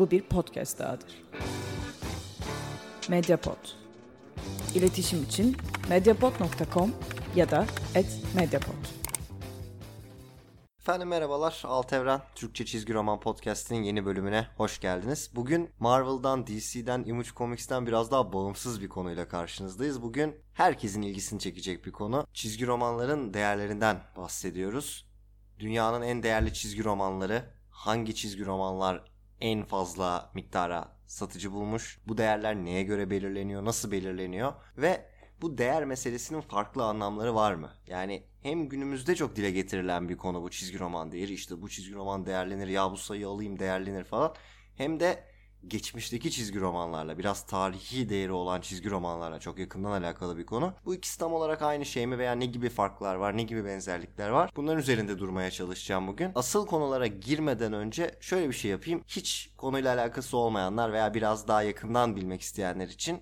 Bu bir podcast dahadır. Mediapod. İletişim için mediapod.com ya da @mediapod. Efendim merhabalar. Alt Evren Türkçe Çizgi Roman Podcast'inin yeni bölümüne hoş geldiniz. Bugün Marvel'dan, DC'den, Image Comics'ten biraz daha bağımsız bir konuyla karşınızdayız. Bugün herkesin ilgisini çekecek bir konu. Çizgi romanların değerlerinden bahsediyoruz. Dünyanın en değerli çizgi romanları, hangi çizgi romanlar en fazla miktara satıcı bulmuş? Bu değerler neye göre belirleniyor, nasıl belirleniyor ve bu değer meselesinin farklı anlamları var mı? Yani hem günümüzde çok dile getirilen bir konu bu çizgi roman değeri. İşte bu çizgi roman değerlenir, ya bu sayı alayım değerlenir falan. Hem de geçmişteki çizgi romanlarla biraz tarihi değeri olan çizgi romanlarla çok yakından alakalı bir konu. Bu ikisi tam olarak aynı şey mi veya ne gibi farklar var, ne gibi benzerlikler var? Bunların üzerinde durmaya çalışacağım bugün. Asıl konulara girmeden önce şöyle bir şey yapayım. Hiç konuyla alakası olmayanlar veya biraz daha yakından bilmek isteyenler için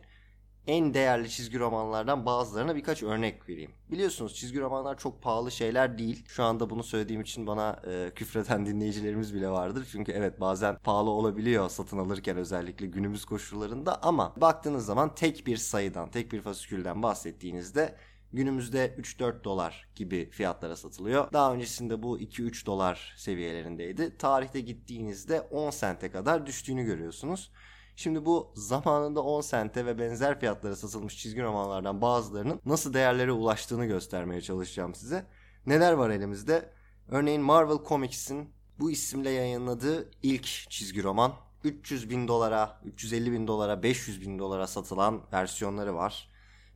en değerli çizgi romanlardan bazılarına birkaç örnek vereyim. Biliyorsunuz çizgi romanlar çok pahalı şeyler değil. Şu anda bunu söylediğim için bana e, küfreden dinleyicilerimiz bile vardır. Çünkü evet bazen pahalı olabiliyor satın alırken özellikle günümüz koşullarında ama baktığınız zaman tek bir sayıdan, tek bir fasikülden bahsettiğinizde günümüzde 3-4 dolar gibi fiyatlara satılıyor. Daha öncesinde bu 2-3 dolar seviyelerindeydi. Tarihte gittiğinizde 10 sente kadar düştüğünü görüyorsunuz. Şimdi bu zamanında 10 sente ve benzer fiyatlara satılmış çizgi romanlardan bazılarının nasıl değerlere ulaştığını göstermeye çalışacağım size. Neler var elimizde? Örneğin Marvel Comics'in bu isimle yayınladığı ilk çizgi roman 300 bin dolara, 350 bin dolara, 500 bin dolara satılan versiyonları var.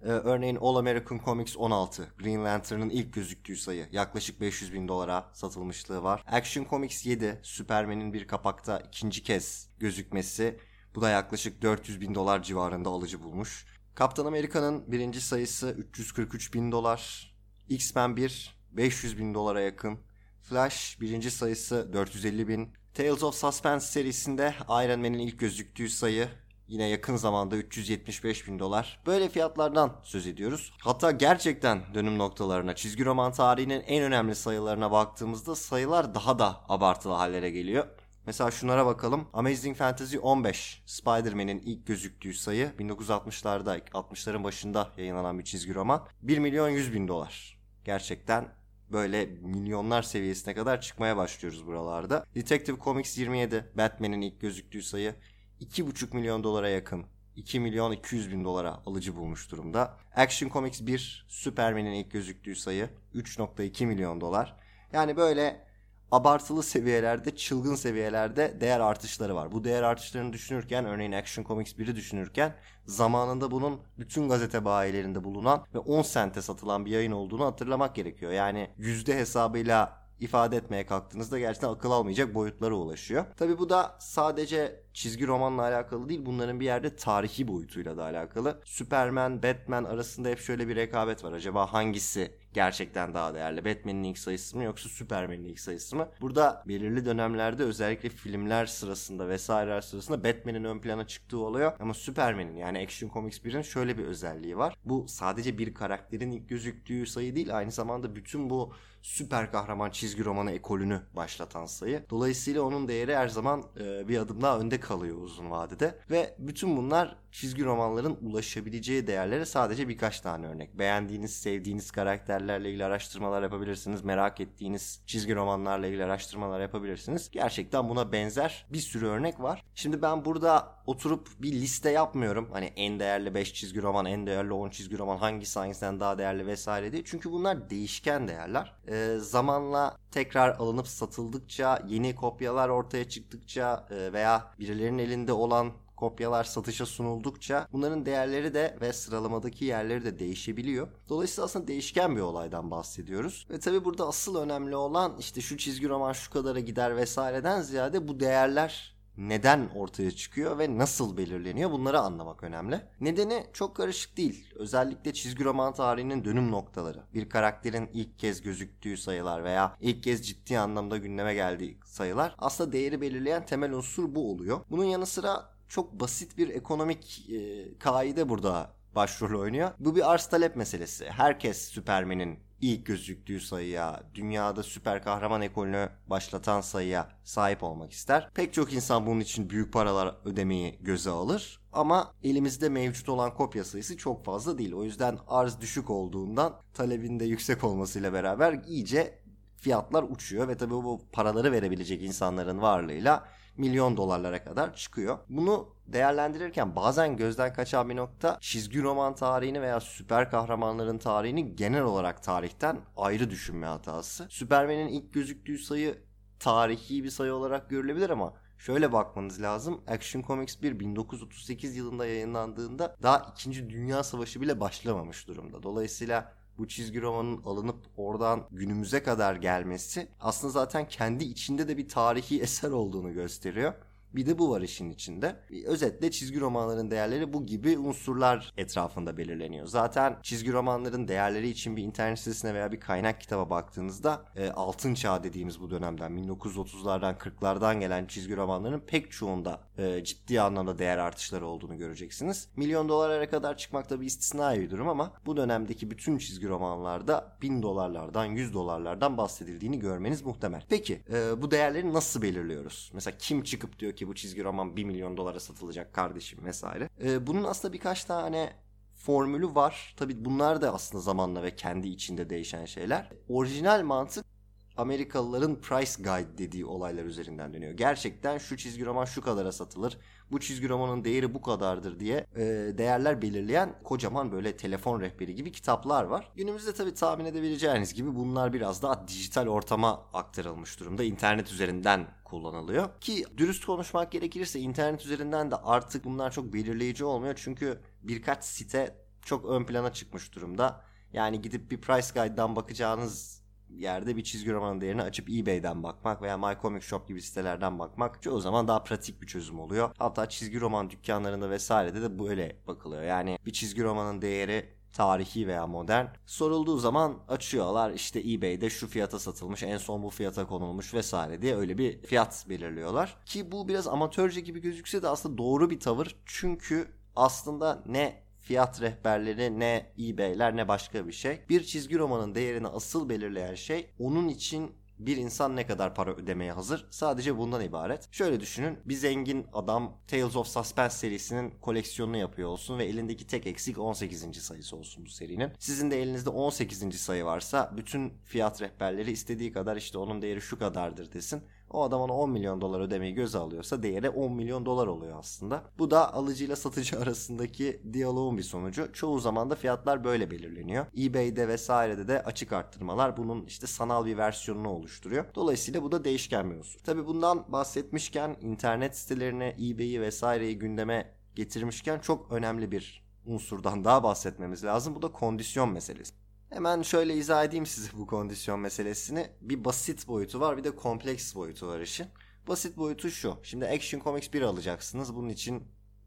Ee, örneğin All American Comics 16, Green Lantern'ın ilk gözüktüğü sayı yaklaşık 500 bin dolara satılmışlığı var. Action Comics 7, Superman'in bir kapakta ikinci kez gözükmesi bu da yaklaşık 400 bin dolar civarında alıcı bulmuş. Kaptan Amerika'nın birinci sayısı 343 bin dolar. X-Men 1 500 bin dolara yakın. Flash birinci sayısı 450 bin. Tales of Suspense serisinde Iron Man'in ilk gözüktüğü sayı yine yakın zamanda 375 bin dolar. Böyle fiyatlardan söz ediyoruz. Hatta gerçekten dönüm noktalarına, çizgi roman tarihinin en önemli sayılarına baktığımızda sayılar daha da abartılı hallere geliyor. Mesela şunlara bakalım. Amazing Fantasy 15. Spider-Man'in ilk gözüktüğü sayı 1960'larda, 60'ların başında yayınlanan bir çizgi roman. 1 milyon 100 bin dolar. Gerçekten böyle milyonlar seviyesine kadar çıkmaya başlıyoruz buralarda. Detective Comics 27. Batman'in ilk gözüktüğü sayı 2,5 milyon dolara yakın. 2 milyon 200 bin dolara alıcı bulmuş durumda. Action Comics 1. Superman'in ilk gözüktüğü sayı 3.2 milyon dolar. Yani böyle abartılı seviyelerde, çılgın seviyelerde değer artışları var. Bu değer artışlarını düşünürken örneğin Action Comics 1'i düşünürken zamanında bunun bütün gazete bayilerinde bulunan ve 10 sente satılan bir yayın olduğunu hatırlamak gerekiyor. Yani yüzde hesabıyla ifade etmeye kalktığınızda gerçekten akıl almayacak boyutlara ulaşıyor. Tabi bu da sadece çizgi romanla alakalı değil bunların bir yerde tarihi boyutuyla da alakalı. Superman, Batman arasında hep şöyle bir rekabet var. Acaba hangisi gerçekten daha değerli? Batman'in ilk sayısı mı yoksa Superman'in ilk sayısı mı? Burada belirli dönemlerde özellikle filmler sırasında vesaireler sırasında Batman'in ön plana çıktığı oluyor. Ama Superman'in yani Action Comics 1'in şöyle bir özelliği var. Bu sadece bir karakterin ilk gözüktüğü sayı değil aynı zamanda bütün bu süper kahraman çizgi romanı ekolünü başlatan sayı. Dolayısıyla onun değeri her zaman e, bir adım daha önde kalıyor uzun vadede. Ve bütün bunlar çizgi romanların ulaşabileceği değerlere sadece birkaç tane örnek. Beğendiğiniz, sevdiğiniz karakterlerle ilgili araştırmalar yapabilirsiniz. Merak ettiğiniz çizgi romanlarla ilgili araştırmalar yapabilirsiniz. Gerçekten buna benzer bir sürü örnek var. Şimdi ben burada oturup bir liste yapmıyorum. Hani en değerli 5 çizgi roman, en değerli 10 çizgi roman hangisi hangisinden daha değerli vesaire diye. Çünkü bunlar değişken değerler. Ee, zamanla tekrar alınıp satıldıkça, yeni kopyalar ortaya çıktıkça e, veya birilerinin elinde olan kopyalar satışa sunuldukça bunların değerleri de ve sıralamadaki yerleri de değişebiliyor. Dolayısıyla aslında değişken bir olaydan bahsediyoruz. Ve tabi burada asıl önemli olan işte şu çizgi roman şu kadara gider vesaireden ziyade bu değerler neden ortaya çıkıyor ve nasıl belirleniyor bunları anlamak önemli. Nedeni çok karışık değil. Özellikle çizgi roman tarihinin dönüm noktaları. Bir karakterin ilk kez gözüktüğü sayılar veya ilk kez ciddi anlamda gündeme geldiği sayılar aslında değeri belirleyen temel unsur bu oluyor. Bunun yanı sıra çok basit bir ekonomik e, kaide burada başrol oynuyor. Bu bir arz talep meselesi. Herkes Superman'in ilk gözüktüğü sayıya, dünyada süper kahraman ekolünü başlatan sayıya sahip olmak ister. Pek çok insan bunun için büyük paralar ödemeyi göze alır. Ama elimizde mevcut olan kopya sayısı çok fazla değil. O yüzden arz düşük olduğundan talebin de yüksek olmasıyla beraber iyice fiyatlar uçuyor ve tabii bu paraları verebilecek insanların varlığıyla milyon dolarlara kadar çıkıyor. Bunu değerlendirirken bazen gözden kaçan bir nokta çizgi roman tarihini veya süper kahramanların tarihini genel olarak tarihten ayrı düşünme hatası. Superman'in ilk gözüktüğü sayı tarihi bir sayı olarak görülebilir ama şöyle bakmanız lazım. Action Comics 1 1938 yılında yayınlandığında daha 2. Dünya Savaşı bile başlamamış durumda. Dolayısıyla bu çizgi romanın alınıp oradan günümüze kadar gelmesi aslında zaten kendi içinde de bir tarihi eser olduğunu gösteriyor. Bir de bu var işin içinde. Özetle çizgi romanların değerleri bu gibi unsurlar etrafında belirleniyor. Zaten çizgi romanların değerleri için bir internet sitesine veya bir kaynak kitaba baktığınızda e, altın çağ dediğimiz bu dönemden 1930'lardan 40'lardan gelen çizgi romanların pek çoğunda e, ciddi anlamda değer artışları olduğunu göreceksiniz. Milyon dolara kadar çıkmak da bir istisnai bir durum ama bu dönemdeki bütün çizgi romanlarda bin dolarlardan 100 dolarlardan bahsedildiğini görmeniz muhtemel. Peki e, bu değerleri nasıl belirliyoruz? Mesela kim çıkıp diyor ki ki bu çizgi roman 1 milyon dolara satılacak kardeşim vesaire. Ee, bunun aslında birkaç tane formülü var. Tabi bunlar da aslında zamanla ve kendi içinde değişen şeyler. Orijinal mantık Amerikalıların price guide dediği olaylar üzerinden dönüyor. Gerçekten şu çizgi roman şu kadara satılır. Bu çizgi romanın değeri bu kadardır diye e, değerler belirleyen kocaman böyle telefon rehberi gibi kitaplar var. Günümüzde tabii tahmin edebileceğiniz gibi bunlar biraz daha dijital ortama aktarılmış durumda. İnternet üzerinden kullanılıyor. Ki dürüst konuşmak gerekirse internet üzerinden de artık bunlar çok belirleyici olmuyor. Çünkü birkaç site çok ön plana çıkmış durumda. Yani gidip bir price guide'dan bakacağınız yerde bir çizgi romanın değerini açıp eBay'den bakmak veya My Comic Shop gibi sitelerden bakmak çoğu zaman daha pratik bir çözüm oluyor. Hatta çizgi roman dükkanlarında vesairede de böyle bakılıyor. Yani bir çizgi romanın değeri tarihi veya modern sorulduğu zaman açıyorlar işte eBay'de şu fiyata satılmış en son bu fiyata konulmuş vesaire diye öyle bir fiyat belirliyorlar. Ki bu biraz amatörce gibi gözükse de aslında doğru bir tavır çünkü aslında ne fiyat rehberleri ne eBay'ler ne başka bir şey. Bir çizgi romanın değerini asıl belirleyen şey onun için bir insan ne kadar para ödemeye hazır? Sadece bundan ibaret. Şöyle düşünün. Bir zengin adam Tales of Suspense serisinin koleksiyonunu yapıyor olsun ve elindeki tek eksik 18. sayısı olsun bu serinin. Sizin de elinizde 18. sayı varsa bütün fiyat rehberleri istediği kadar işte onun değeri şu kadardır desin. O adam ona 10 milyon dolar ödemeyi göze alıyorsa değeri 10 milyon dolar oluyor aslında. Bu da alıcıyla satıcı arasındaki diyaloğun bir sonucu. Çoğu zaman da fiyatlar böyle belirleniyor. eBay'de vesairede de açık arttırmalar bunun işte sanal bir versiyonunu oluşturuyor. Dolayısıyla bu da değişken bir unsur. Tabi bundan bahsetmişken internet sitelerine eBay'i vesaireyi gündeme getirmişken çok önemli bir unsurdan daha bahsetmemiz lazım. Bu da kondisyon meselesi. Hemen şöyle izah edeyim size bu kondisyon meselesini. Bir basit boyutu var bir de kompleks boyutu var işin. Basit boyutu şu. Şimdi Action Comics 1 alacaksınız. Bunun için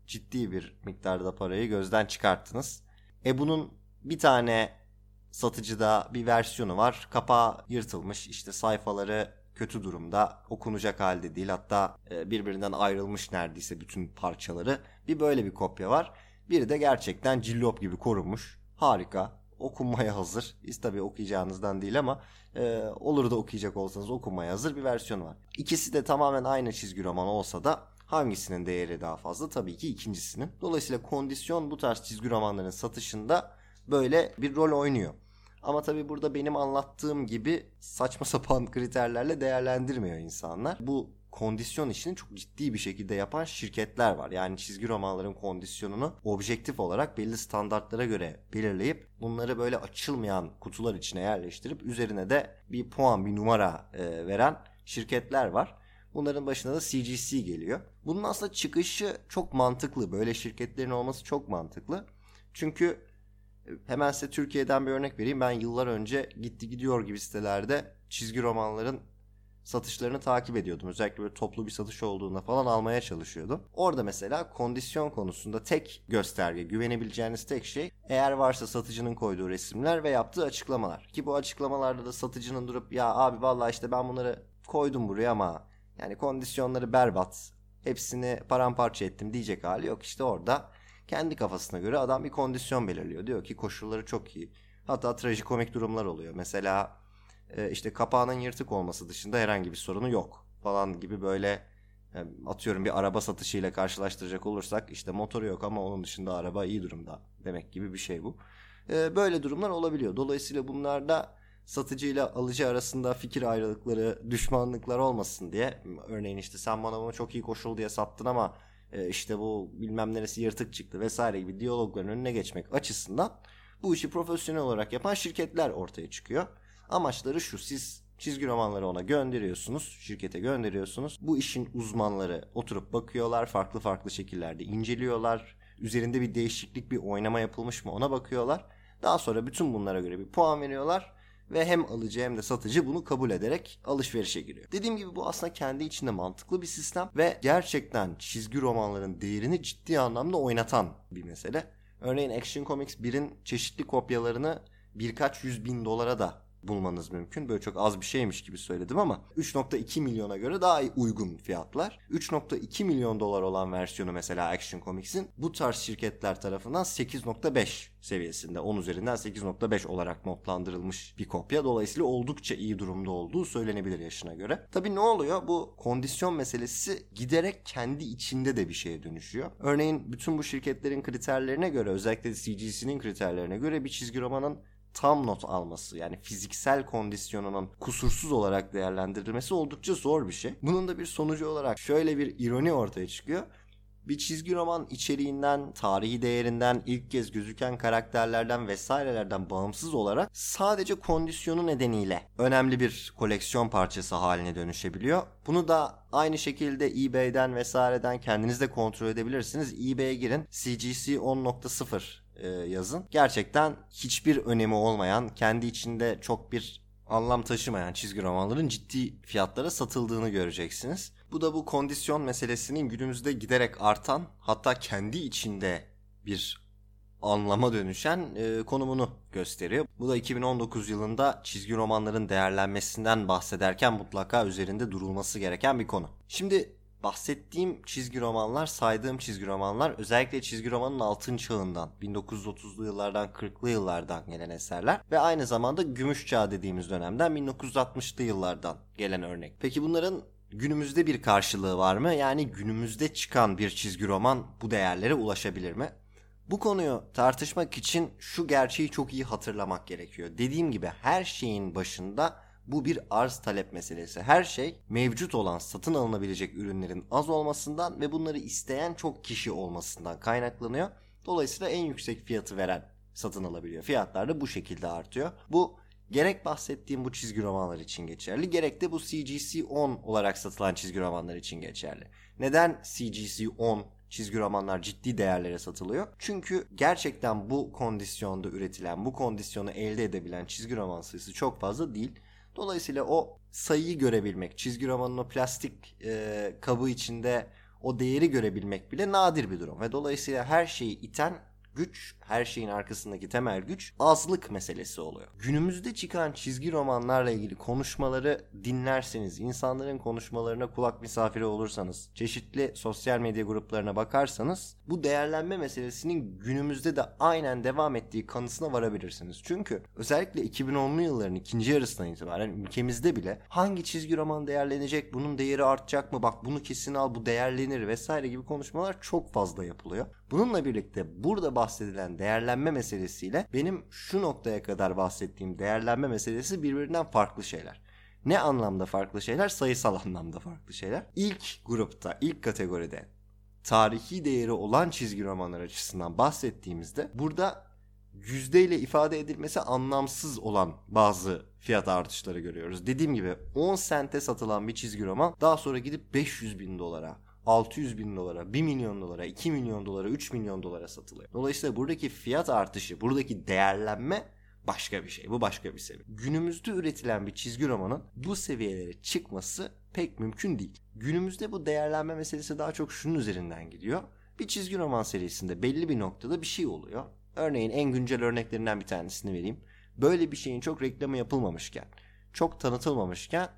ciddi bir miktarda parayı gözden çıkarttınız. E bunun bir tane satıcıda bir versiyonu var. Kapağı yırtılmış. İşte sayfaları kötü durumda. Okunacak halde değil. Hatta e, birbirinden ayrılmış neredeyse bütün parçaları. Bir böyle bir kopya var. Biri de gerçekten cillop gibi korunmuş. Harika okunmaya hazır. Biz tabii okuyacağınızdan değil ama e, olur da okuyacak olsanız okunmaya hazır bir versiyon var. İkisi de tamamen aynı çizgi roman olsa da hangisinin değeri daha fazla? Tabii ki ikincisinin. Dolayısıyla kondisyon bu tarz çizgi romanların satışında böyle bir rol oynuyor. Ama tabii burada benim anlattığım gibi saçma sapan kriterlerle değerlendirmiyor insanlar. Bu kondisyon işini çok ciddi bir şekilde yapan şirketler var. Yani çizgi romanların kondisyonunu objektif olarak belli standartlara göre belirleyip bunları böyle açılmayan kutular içine yerleştirip üzerine de bir puan, bir numara e, veren şirketler var. Bunların başına da CGC geliyor. Bunun aslında çıkışı çok mantıklı. Böyle şirketlerin olması çok mantıklı. Çünkü e, hemen size Türkiye'den bir örnek vereyim. Ben yıllar önce gitti gidiyor gibi sitelerde çizgi romanların satışlarını takip ediyordum. Özellikle böyle toplu bir satış olduğunda falan almaya çalışıyordum. Orada mesela kondisyon konusunda tek gösterge, güvenebileceğiniz tek şey eğer varsa satıcının koyduğu resimler ve yaptığı açıklamalar. Ki bu açıklamalarda da satıcının durup ya abi vallahi işte ben bunları koydum buraya ama yani kondisyonları berbat. Hepsini paramparça ettim diyecek hali yok. İşte orada kendi kafasına göre adam bir kondisyon belirliyor. Diyor ki koşulları çok iyi Hatta trajikomik durumlar oluyor. Mesela e, işte kapağının yırtık olması dışında herhangi bir sorunu yok falan gibi böyle e, atıyorum bir araba satışıyla karşılaştıracak olursak işte motoru yok ama onun dışında araba iyi durumda demek gibi bir şey bu. E, böyle durumlar olabiliyor. Dolayısıyla bunlarda satıcıyla alıcı arasında fikir ayrılıkları, düşmanlıklar olmasın diye örneğin işte sen bana bunu çok iyi koşul diye sattın ama e, işte bu bilmem neresi yırtık çıktı vesaire gibi diyalogların önüne geçmek açısından bu işi profesyonel olarak yapan şirketler ortaya çıkıyor. Amaçları şu siz çizgi romanları ona gönderiyorsunuz, şirkete gönderiyorsunuz. Bu işin uzmanları oturup bakıyorlar, farklı farklı şekillerde inceliyorlar. Üzerinde bir değişiklik, bir oynama yapılmış mı ona bakıyorlar. Daha sonra bütün bunlara göre bir puan veriyorlar ve hem alıcı hem de satıcı bunu kabul ederek alışverişe giriyor. Dediğim gibi bu aslında kendi içinde mantıklı bir sistem ve gerçekten çizgi romanların değerini ciddi anlamda oynatan bir mesele. Örneğin Action Comics 1'in çeşitli kopyalarını birkaç yüz bin dolara da bulmanız mümkün. Böyle çok az bir şeymiş gibi söyledim ama 3.2 milyona göre daha uygun fiyatlar. 3.2 milyon dolar olan versiyonu mesela Action Comics'in bu tarz şirketler tarafından 8.5 seviyesinde 10 üzerinden 8.5 olarak notlandırılmış bir kopya. Dolayısıyla oldukça iyi durumda olduğu söylenebilir yaşına göre. Tabi ne oluyor? Bu kondisyon meselesi giderek kendi içinde de bir şeye dönüşüyor. Örneğin bütün bu şirketlerin kriterlerine göre özellikle CGC'nin kriterlerine göre bir çizgi romanın tam not alması yani fiziksel kondisyonunun kusursuz olarak değerlendirilmesi oldukça zor bir şey. Bunun da bir sonucu olarak şöyle bir ironi ortaya çıkıyor. Bir çizgi roman içeriğinden, tarihi değerinden, ilk kez gözüken karakterlerden vesairelerden bağımsız olarak sadece kondisyonu nedeniyle önemli bir koleksiyon parçası haline dönüşebiliyor. Bunu da aynı şekilde eBay'den vesaireden kendiniz de kontrol edebilirsiniz. eBay'e girin CGC 10.0 e, yazın. Gerçekten hiçbir önemi olmayan, kendi içinde çok bir anlam taşımayan çizgi romanların ciddi fiyatlara satıldığını göreceksiniz. Bu da bu kondisyon meselesinin günümüzde giderek artan hatta kendi içinde bir anlama dönüşen e, konumunu gösteriyor. Bu da 2019 yılında çizgi romanların değerlenmesinden bahsederken mutlaka üzerinde durulması gereken bir konu. Şimdi bahsettiğim çizgi romanlar, saydığım çizgi romanlar özellikle çizgi romanın altın çağından, 1930'lu yıllardan, 40'lı yıllardan gelen eserler ve aynı zamanda gümüş çağ dediğimiz dönemden 1960'lı yıllardan gelen örnek. Peki bunların günümüzde bir karşılığı var mı? Yani günümüzde çıkan bir çizgi roman bu değerlere ulaşabilir mi? Bu konuyu tartışmak için şu gerçeği çok iyi hatırlamak gerekiyor. Dediğim gibi her şeyin başında bu bir arz talep meselesi. Her şey mevcut olan satın alınabilecek ürünlerin az olmasından ve bunları isteyen çok kişi olmasından kaynaklanıyor. Dolayısıyla en yüksek fiyatı veren satın alabiliyor. Fiyatlar da bu şekilde artıyor. Bu gerek bahsettiğim bu çizgi romanlar için geçerli gerek de bu CGC 10 olarak satılan çizgi romanlar için geçerli. Neden CGC 10 çizgi romanlar ciddi değerlere satılıyor? Çünkü gerçekten bu kondisyonda üretilen, bu kondisyonu elde edebilen çizgi roman sayısı çok fazla değil. Dolayısıyla o sayıyı görebilmek, çizgi romanın o plastik e, kabı içinde o değeri görebilmek bile nadir bir durum. Ve dolayısıyla her şeyi iten güç, her şeyin arkasındaki temel güç azlık meselesi oluyor. Günümüzde çıkan çizgi romanlarla ilgili konuşmaları dinlerseniz, insanların konuşmalarına kulak misafiri olursanız, çeşitli sosyal medya gruplarına bakarsanız bu değerlenme meselesinin günümüzde de aynen devam ettiği kanısına varabilirsiniz. Çünkü özellikle 2010'lu yılların ikinci yarısından itibaren ülkemizde bile hangi çizgi roman değerlenecek, bunun değeri artacak mı, bak bunu kesin al bu değerlenir vesaire gibi konuşmalar çok fazla yapılıyor. Bununla birlikte burada bahsedilen değerlenme meselesiyle benim şu noktaya kadar bahsettiğim değerlenme meselesi birbirinden farklı şeyler. Ne anlamda farklı şeyler? Sayısal anlamda farklı şeyler. İlk grupta, ilk kategoride tarihi değeri olan çizgi romanlar açısından bahsettiğimizde burada yüzdeyle ifade edilmesi anlamsız olan bazı fiyat artışları görüyoruz. Dediğim gibi 10 sente satılan bir çizgi roman daha sonra gidip 500 bin dolara 600 bin dolara, 1 milyon dolara, 2 milyon dolara, 3 milyon dolara satılıyor. Dolayısıyla buradaki fiyat artışı, buradaki değerlenme başka bir şey. Bu başka bir seviye. Günümüzde üretilen bir çizgi romanın bu seviyelere çıkması pek mümkün değil. Günümüzde bu değerlenme meselesi daha çok şunun üzerinden gidiyor. Bir çizgi roman serisinde belli bir noktada bir şey oluyor. Örneğin en güncel örneklerinden bir tanesini vereyim. Böyle bir şeyin çok reklamı yapılmamışken, çok tanıtılmamışken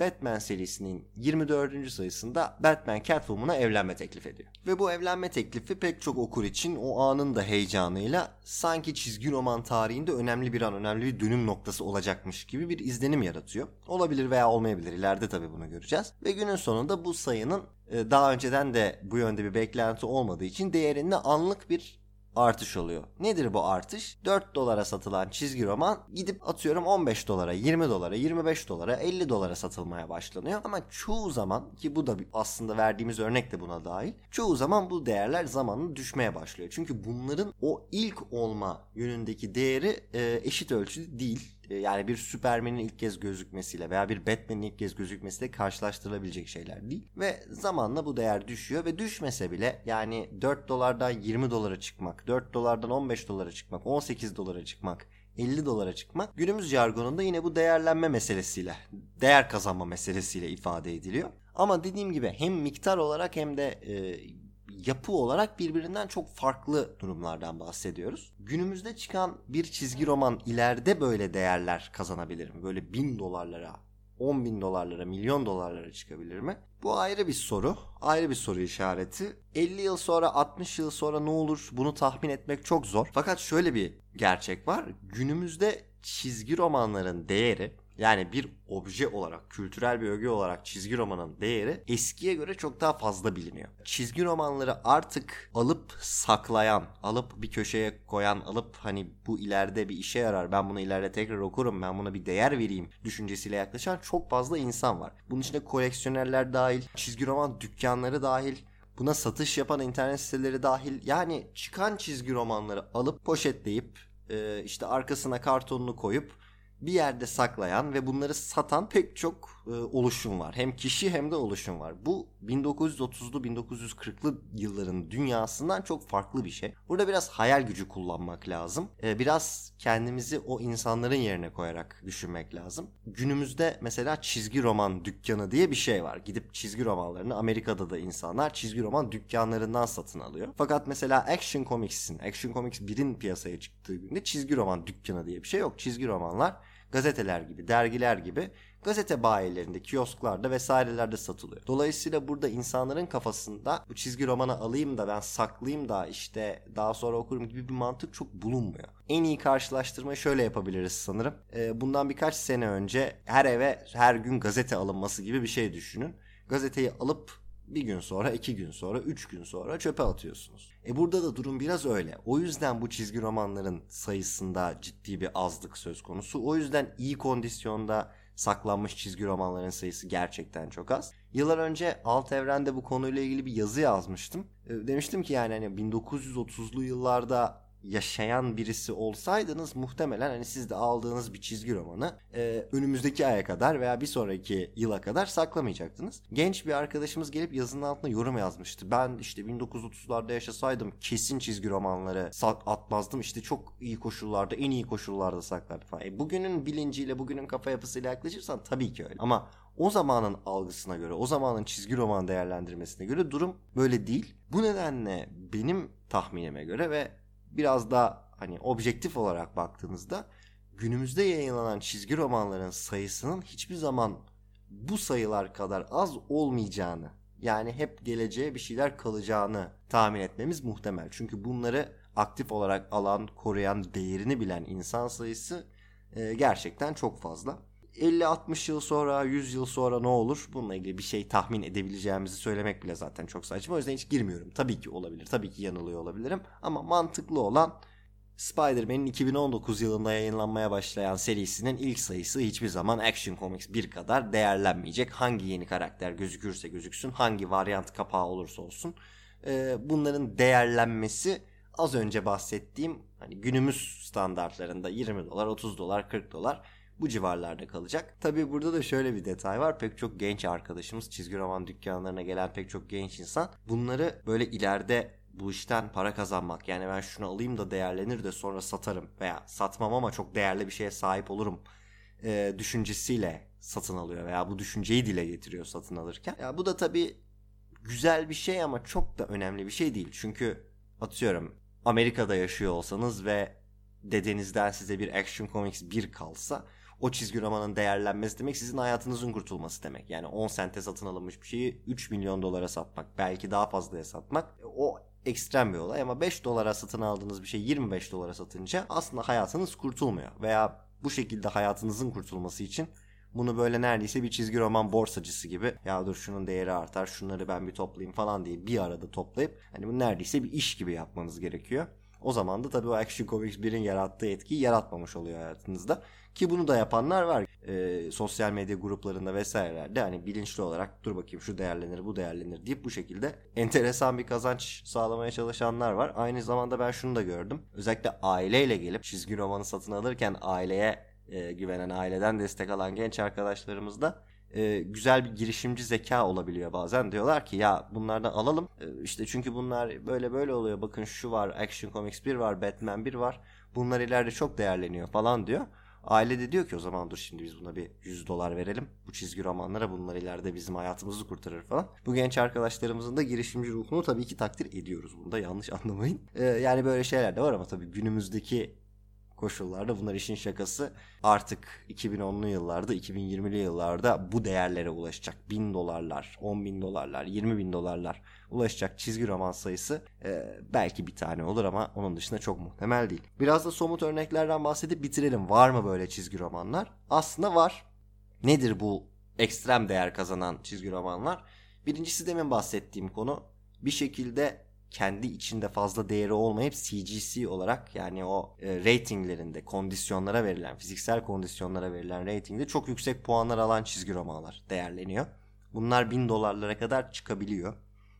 Batman serisinin 24. sayısında Batman Catwoman'a evlenme teklif ediyor. Ve bu evlenme teklifi pek çok okur için o anın da heyecanıyla sanki çizgi roman tarihinde önemli bir an, önemli bir dönüm noktası olacakmış gibi bir izlenim yaratıyor. Olabilir veya olmayabilir. İleride tabii bunu göreceğiz. Ve günün sonunda bu sayının e, daha önceden de bu yönde bir beklenti olmadığı için değerinde anlık bir artış oluyor. Nedir bu artış? 4 dolara satılan çizgi roman gidip atıyorum 15 dolara, 20 dolara, 25 dolara, 50 dolara satılmaya başlanıyor. Ama çoğu zaman ki bu da aslında verdiğimiz örnek de buna dahil. Çoğu zaman bu değerler zamanla düşmeye başlıyor. Çünkü bunların o ilk olma yönündeki değeri e, eşit ölçüde değil yani bir Superman'in ilk kez gözükmesiyle veya bir Batman'in ilk kez gözükmesiyle karşılaştırılabilecek şeyler değil. Ve zamanla bu değer düşüyor ve düşmese bile yani 4 dolardan 20 dolara çıkmak, 4 dolardan 15 dolara çıkmak, 18 dolara çıkmak, 50 dolara çıkmak günümüz jargonunda yine bu değerlenme meselesiyle, değer kazanma meselesiyle ifade ediliyor. Ama dediğim gibi hem miktar olarak hem de e, yapı olarak birbirinden çok farklı durumlardan bahsediyoruz. Günümüzde çıkan bir çizgi roman ileride böyle değerler kazanabilir mi? Böyle bin dolarlara, 10 bin dolarlara, milyon dolarlara çıkabilir mi? Bu ayrı bir soru. Ayrı bir soru işareti. 50 yıl sonra, 60 yıl sonra ne olur bunu tahmin etmek çok zor. Fakat şöyle bir gerçek var. Günümüzde çizgi romanların değeri yani bir obje olarak, kültürel bir öge olarak çizgi romanın değeri eskiye göre çok daha fazla biliniyor. Çizgi romanları artık alıp saklayan, alıp bir köşeye koyan, alıp hani bu ileride bir işe yarar, ben bunu ileride tekrar okurum, ben buna bir değer vereyim düşüncesiyle yaklaşan çok fazla insan var. Bunun içinde koleksiyonerler dahil, çizgi roman dükkanları dahil, buna satış yapan internet siteleri dahil yani çıkan çizgi romanları alıp poşetleyip işte arkasına kartonunu koyup bir yerde saklayan ve bunları satan pek çok e, oluşum var. Hem kişi hem de oluşum var. Bu 1930'lu 1940'lı yılların dünyasından çok farklı bir şey. Burada biraz hayal gücü kullanmak lazım. E, biraz kendimizi o insanların yerine koyarak düşünmek lazım. Günümüzde mesela çizgi roman dükkanı diye bir şey var. Gidip çizgi romanlarını Amerika'da da insanlar çizgi roman dükkanlarından satın alıyor. Fakat mesela Action Comics'in, Action Comics 1'in piyasaya çıktığı günde çizgi roman dükkanı diye bir şey yok. Çizgi romanlar gazeteler gibi, dergiler gibi gazete bayilerinde, kiosklarda vesairelerde satılıyor. Dolayısıyla burada insanların kafasında bu çizgi romanı alayım da ben saklayayım da işte daha sonra okurum gibi bir mantık çok bulunmuyor. En iyi karşılaştırmayı şöyle yapabiliriz sanırım. Ee, bundan birkaç sene önce her eve her gün gazete alınması gibi bir şey düşünün. Gazeteyi alıp bir gün sonra, iki gün sonra, üç gün sonra çöpe atıyorsunuz. E burada da durum biraz öyle. O yüzden bu çizgi romanların sayısında ciddi bir azlık söz konusu. O yüzden iyi kondisyonda saklanmış çizgi romanların sayısı gerçekten çok az. Yıllar önce Alt Evren'de bu konuyla ilgili bir yazı yazmıştım. E, demiştim ki yani hani 1930'lu yıllarda yaşayan birisi olsaydınız muhtemelen hani siz de aldığınız bir çizgi romanı e, önümüzdeki aya kadar veya bir sonraki yıla kadar saklamayacaktınız. Genç bir arkadaşımız gelip yazının altına yorum yazmıştı. Ben işte 1930'larda yaşasaydım kesin çizgi romanları atmazdım. İşte çok iyi koşullarda, en iyi koşullarda saklardım falan. E, bugünün bilinciyle, bugünün kafa yapısıyla yaklaşırsan tabii ki öyle. Ama o zamanın algısına göre, o zamanın çizgi roman değerlendirmesine göre durum böyle değil. Bu nedenle benim tahminime göre ve biraz da hani objektif olarak baktığınızda günümüzde yayınlanan çizgi romanların sayısının hiçbir zaman bu sayılar kadar az olmayacağını yani hep geleceğe bir şeyler kalacağını tahmin etmemiz muhtemel. Çünkü bunları aktif olarak alan, koruyan, değerini bilen insan sayısı gerçekten çok fazla. 50-60 yıl sonra, 100 yıl sonra ne olur? Bununla ilgili bir şey tahmin edebileceğimizi söylemek bile zaten çok saçma. O yüzden hiç girmiyorum. Tabii ki olabilir. Tabii ki yanılıyor olabilirim. Ama mantıklı olan Spider-Man'in 2019 yılında yayınlanmaya başlayan serisinin ilk sayısı hiçbir zaman Action Comics 1 kadar değerlenmeyecek. Hangi yeni karakter gözükürse gözüksün, hangi varyant kapağı olursa olsun. Ee, bunların değerlenmesi az önce bahsettiğim hani günümüz standartlarında 20 dolar, 30 dolar, 40 dolar bu civarlarda kalacak. Tabi burada da şöyle bir detay var. Pek çok genç arkadaşımız çizgi roman dükkanlarına gelen pek çok genç insan bunları böyle ileride bu işten para kazanmak yani ben şunu alayım da değerlenir de sonra satarım veya satmam ama çok değerli bir şeye sahip olurum e, düşüncesiyle satın alıyor veya bu düşünceyi dile getiriyor satın alırken. Ya bu da tabi güzel bir şey ama çok da önemli bir şey değil. Çünkü atıyorum Amerika'da yaşıyor olsanız ve dedenizden size bir Action Comics 1 kalsa o çizgi romanın değerlenmesi demek sizin hayatınızın kurtulması demek. Yani 10 sente satın alınmış bir şeyi 3 milyon dolara satmak belki daha fazlaya satmak o ekstrem bir olay ama 5 dolara satın aldığınız bir şey 25 dolara satınca aslında hayatınız kurtulmuyor veya bu şekilde hayatınızın kurtulması için bunu böyle neredeyse bir çizgi roman borsacısı gibi ya dur şunun değeri artar şunları ben bir toplayayım falan diye bir arada toplayıp hani bu neredeyse bir iş gibi yapmanız gerekiyor. O zaman da tabii o Action Comics 1'in yarattığı etkiyi yaratmamış oluyor hayatınızda. Ki bunu da yapanlar var. E, sosyal medya gruplarında vesairelerde hani bilinçli olarak dur bakayım şu değerlenir bu değerlenir deyip bu şekilde enteresan bir kazanç sağlamaya çalışanlar var. Aynı zamanda ben şunu da gördüm. Özellikle aileyle gelip çizgi romanı satın alırken aileye e, güvenen aileden destek alan genç arkadaşlarımız da e, güzel bir girişimci zeka olabiliyor bazen. Diyorlar ki ya bunlardan alalım. E, işte çünkü bunlar böyle böyle oluyor. Bakın şu var Action Comics 1 var Batman 1 var. Bunlar ileride çok değerleniyor falan diyor. Aile de diyor ki o zaman dur şimdi biz buna bir 100 dolar verelim. Bu çizgi romanlara bunlar ileride bizim hayatımızı kurtarır falan. Bu genç arkadaşlarımızın da girişimci ruhunu tabii ki takdir ediyoruz. Bunu da yanlış anlamayın. Ee, yani böyle şeyler de var ama tabii günümüzdeki koşullarda bunlar işin şakası artık 2010'lu yıllarda 2020'li yıllarda bu değerlere ulaşacak 1000 dolarlar 10 bin dolarlar 20 bin dolarlar ulaşacak çizgi roman sayısı e, belki bir tane olur ama onun dışında çok muhtemel değil. Biraz da somut örneklerden bahsedip bitirelim. Var mı böyle çizgi romanlar? Aslında var. Nedir bu ekstrem değer kazanan çizgi romanlar? Birincisi demin bahsettiğim konu bir şekilde kendi içinde fazla değeri olmayıp CGC olarak yani o e, ratinglerinde kondisyonlara verilen fiziksel kondisyonlara verilen ratingde çok yüksek puanlar alan çizgi romanlar değerleniyor. Bunlar bin dolarlara kadar çıkabiliyor.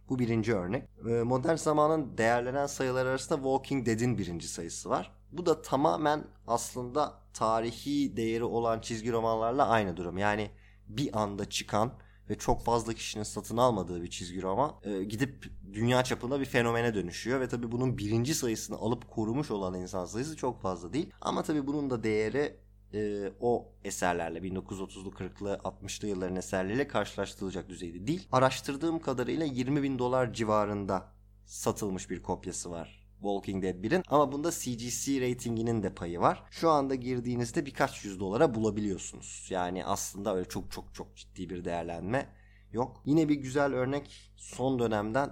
Bu birinci örnek. E, modern zamanın değerlenen sayılar arasında Walking Dead'in birinci sayısı var. Bu da tamamen aslında tarihi değeri olan çizgi romanlarla aynı durum. Yani bir anda çıkan ve çok fazla kişinin satın almadığı bir çizgi roman e, gidip dünya çapında bir fenomene dönüşüyor ve tabii bunun birinci sayısını alıp korumuş olan insan sayısı çok fazla değil. Ama tabii bunun da değeri e, o eserlerle 1930'lu 40'lı 60'lı yılların eserleriyle karşılaştırılacak düzeyde değil. Araştırdığım kadarıyla 20 bin dolar civarında satılmış bir kopyası var Walking Dead 1'in ama bunda CGC ratinginin de payı var. Şu anda girdiğinizde birkaç yüz dolara bulabiliyorsunuz. Yani aslında öyle çok çok çok ciddi bir değerlenme yok. Yine bir güzel örnek son dönemden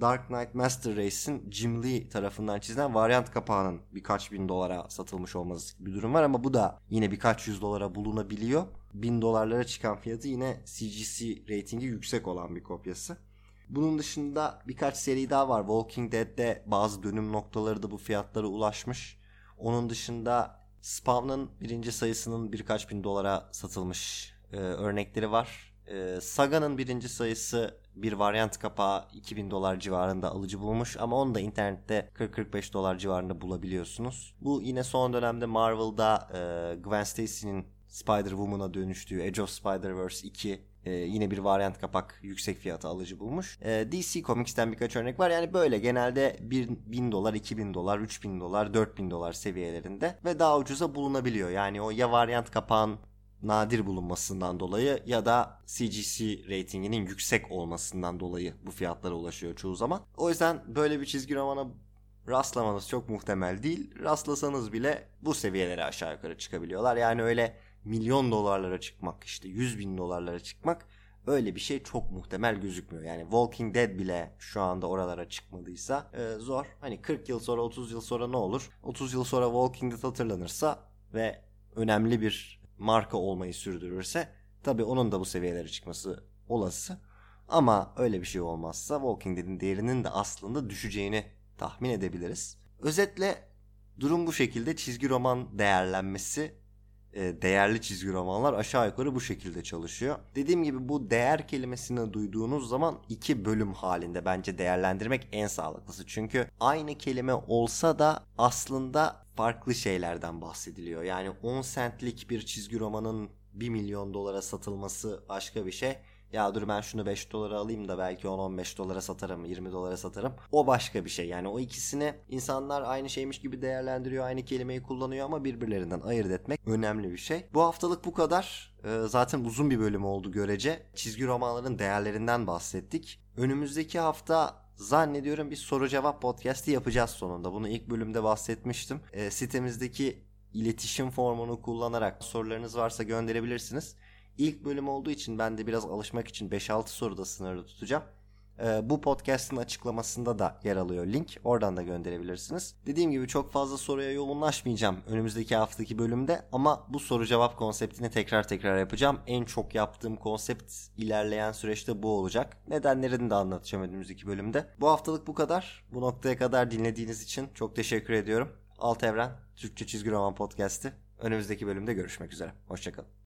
Dark Knight Master Race'in Jim Lee tarafından çizilen varyant kapağının birkaç bin dolara satılmış olması bir durum var ama bu da yine birkaç yüz dolara bulunabiliyor. Bin dolarlara çıkan fiyatı yine CGC ratingi yüksek olan bir kopyası. Bunun dışında birkaç seri daha var. Walking Dead'de bazı dönüm noktaları da bu fiyatlara ulaşmış. Onun dışında Spawn'ın birinci sayısının birkaç bin dolara satılmış e, örnekleri var. E, Saga'nın birinci sayısı bir varyant kapağı 2000 dolar civarında alıcı bulmuş ama onu da internette 40-45 dolar civarında bulabiliyorsunuz. Bu yine son dönemde Marvel'da e, Gwen Stacy'nin Spider-Woman'a dönüştüğü Edge of Spider-Verse 2 ee, yine bir varyant kapak yüksek fiyata alıcı bulmuş. Ee, DC Comics'ten birkaç örnek var. Yani böyle genelde 1000 dolar, 2000 dolar, 3000 dolar, 4000 dolar seviyelerinde ve daha ucuza bulunabiliyor. Yani o ya varyant kapağın nadir bulunmasından dolayı ya da CGC ratinginin yüksek olmasından dolayı bu fiyatlara ulaşıyor çoğu zaman. O yüzden böyle bir çizgi romana rastlamanız çok muhtemel değil. Rastlasanız bile bu seviyelere aşağı yukarı çıkabiliyorlar. Yani öyle milyon dolarlara çıkmak işte 100 bin dolarlara çıkmak öyle bir şey çok muhtemel gözükmüyor. Yani Walking Dead bile şu anda oralara çıkmadıysa e, zor. Hani 40 yıl sonra 30 yıl sonra ne olur? 30 yıl sonra Walking Dead hatırlanırsa ve önemli bir marka olmayı sürdürürse tabi onun da bu seviyelere çıkması olası. Ama öyle bir şey olmazsa Walking Dead'in değerinin de aslında düşeceğini tahmin edebiliriz. Özetle durum bu şekilde çizgi roman değerlenmesi değerli çizgi romanlar aşağı yukarı bu şekilde çalışıyor. Dediğim gibi bu değer kelimesini duyduğunuz zaman iki bölüm halinde bence değerlendirmek en sağlıklısı. Çünkü aynı kelime olsa da aslında farklı şeylerden bahsediliyor. Yani 10 centlik bir çizgi romanın 1 milyon dolara satılması başka bir şey ya dur ben şunu 5 dolara alayım da belki 10-15 dolara satarım 20 dolara satarım. O başka bir şey yani o ikisini insanlar aynı şeymiş gibi değerlendiriyor aynı kelimeyi kullanıyor ama birbirlerinden ayırt etmek önemli bir şey. Bu haftalık bu kadar. Ee, zaten uzun bir bölüm oldu görece. Çizgi romanların değerlerinden bahsettik. Önümüzdeki hafta zannediyorum bir soru cevap podcast'i yapacağız sonunda. Bunu ilk bölümde bahsetmiştim. E, sitemizdeki iletişim formunu kullanarak sorularınız varsa gönderebilirsiniz. İlk bölüm olduğu için ben de biraz alışmak için 5-6 soruda sınırlı tutacağım. Ee, bu podcast'ın açıklamasında da yer alıyor link. Oradan da gönderebilirsiniz. Dediğim gibi çok fazla soruya yoğunlaşmayacağım önümüzdeki haftaki bölümde ama bu soru cevap konseptini tekrar tekrar yapacağım. En çok yaptığım konsept ilerleyen süreçte bu olacak. Nedenlerini de anlatacağım önümüzdeki bölümde. Bu haftalık bu kadar. Bu noktaya kadar dinlediğiniz için çok teşekkür ediyorum. Alt Evren Türkçe Çizgi Roman Podcast'i. Önümüzdeki bölümde görüşmek üzere. Hoşçakalın.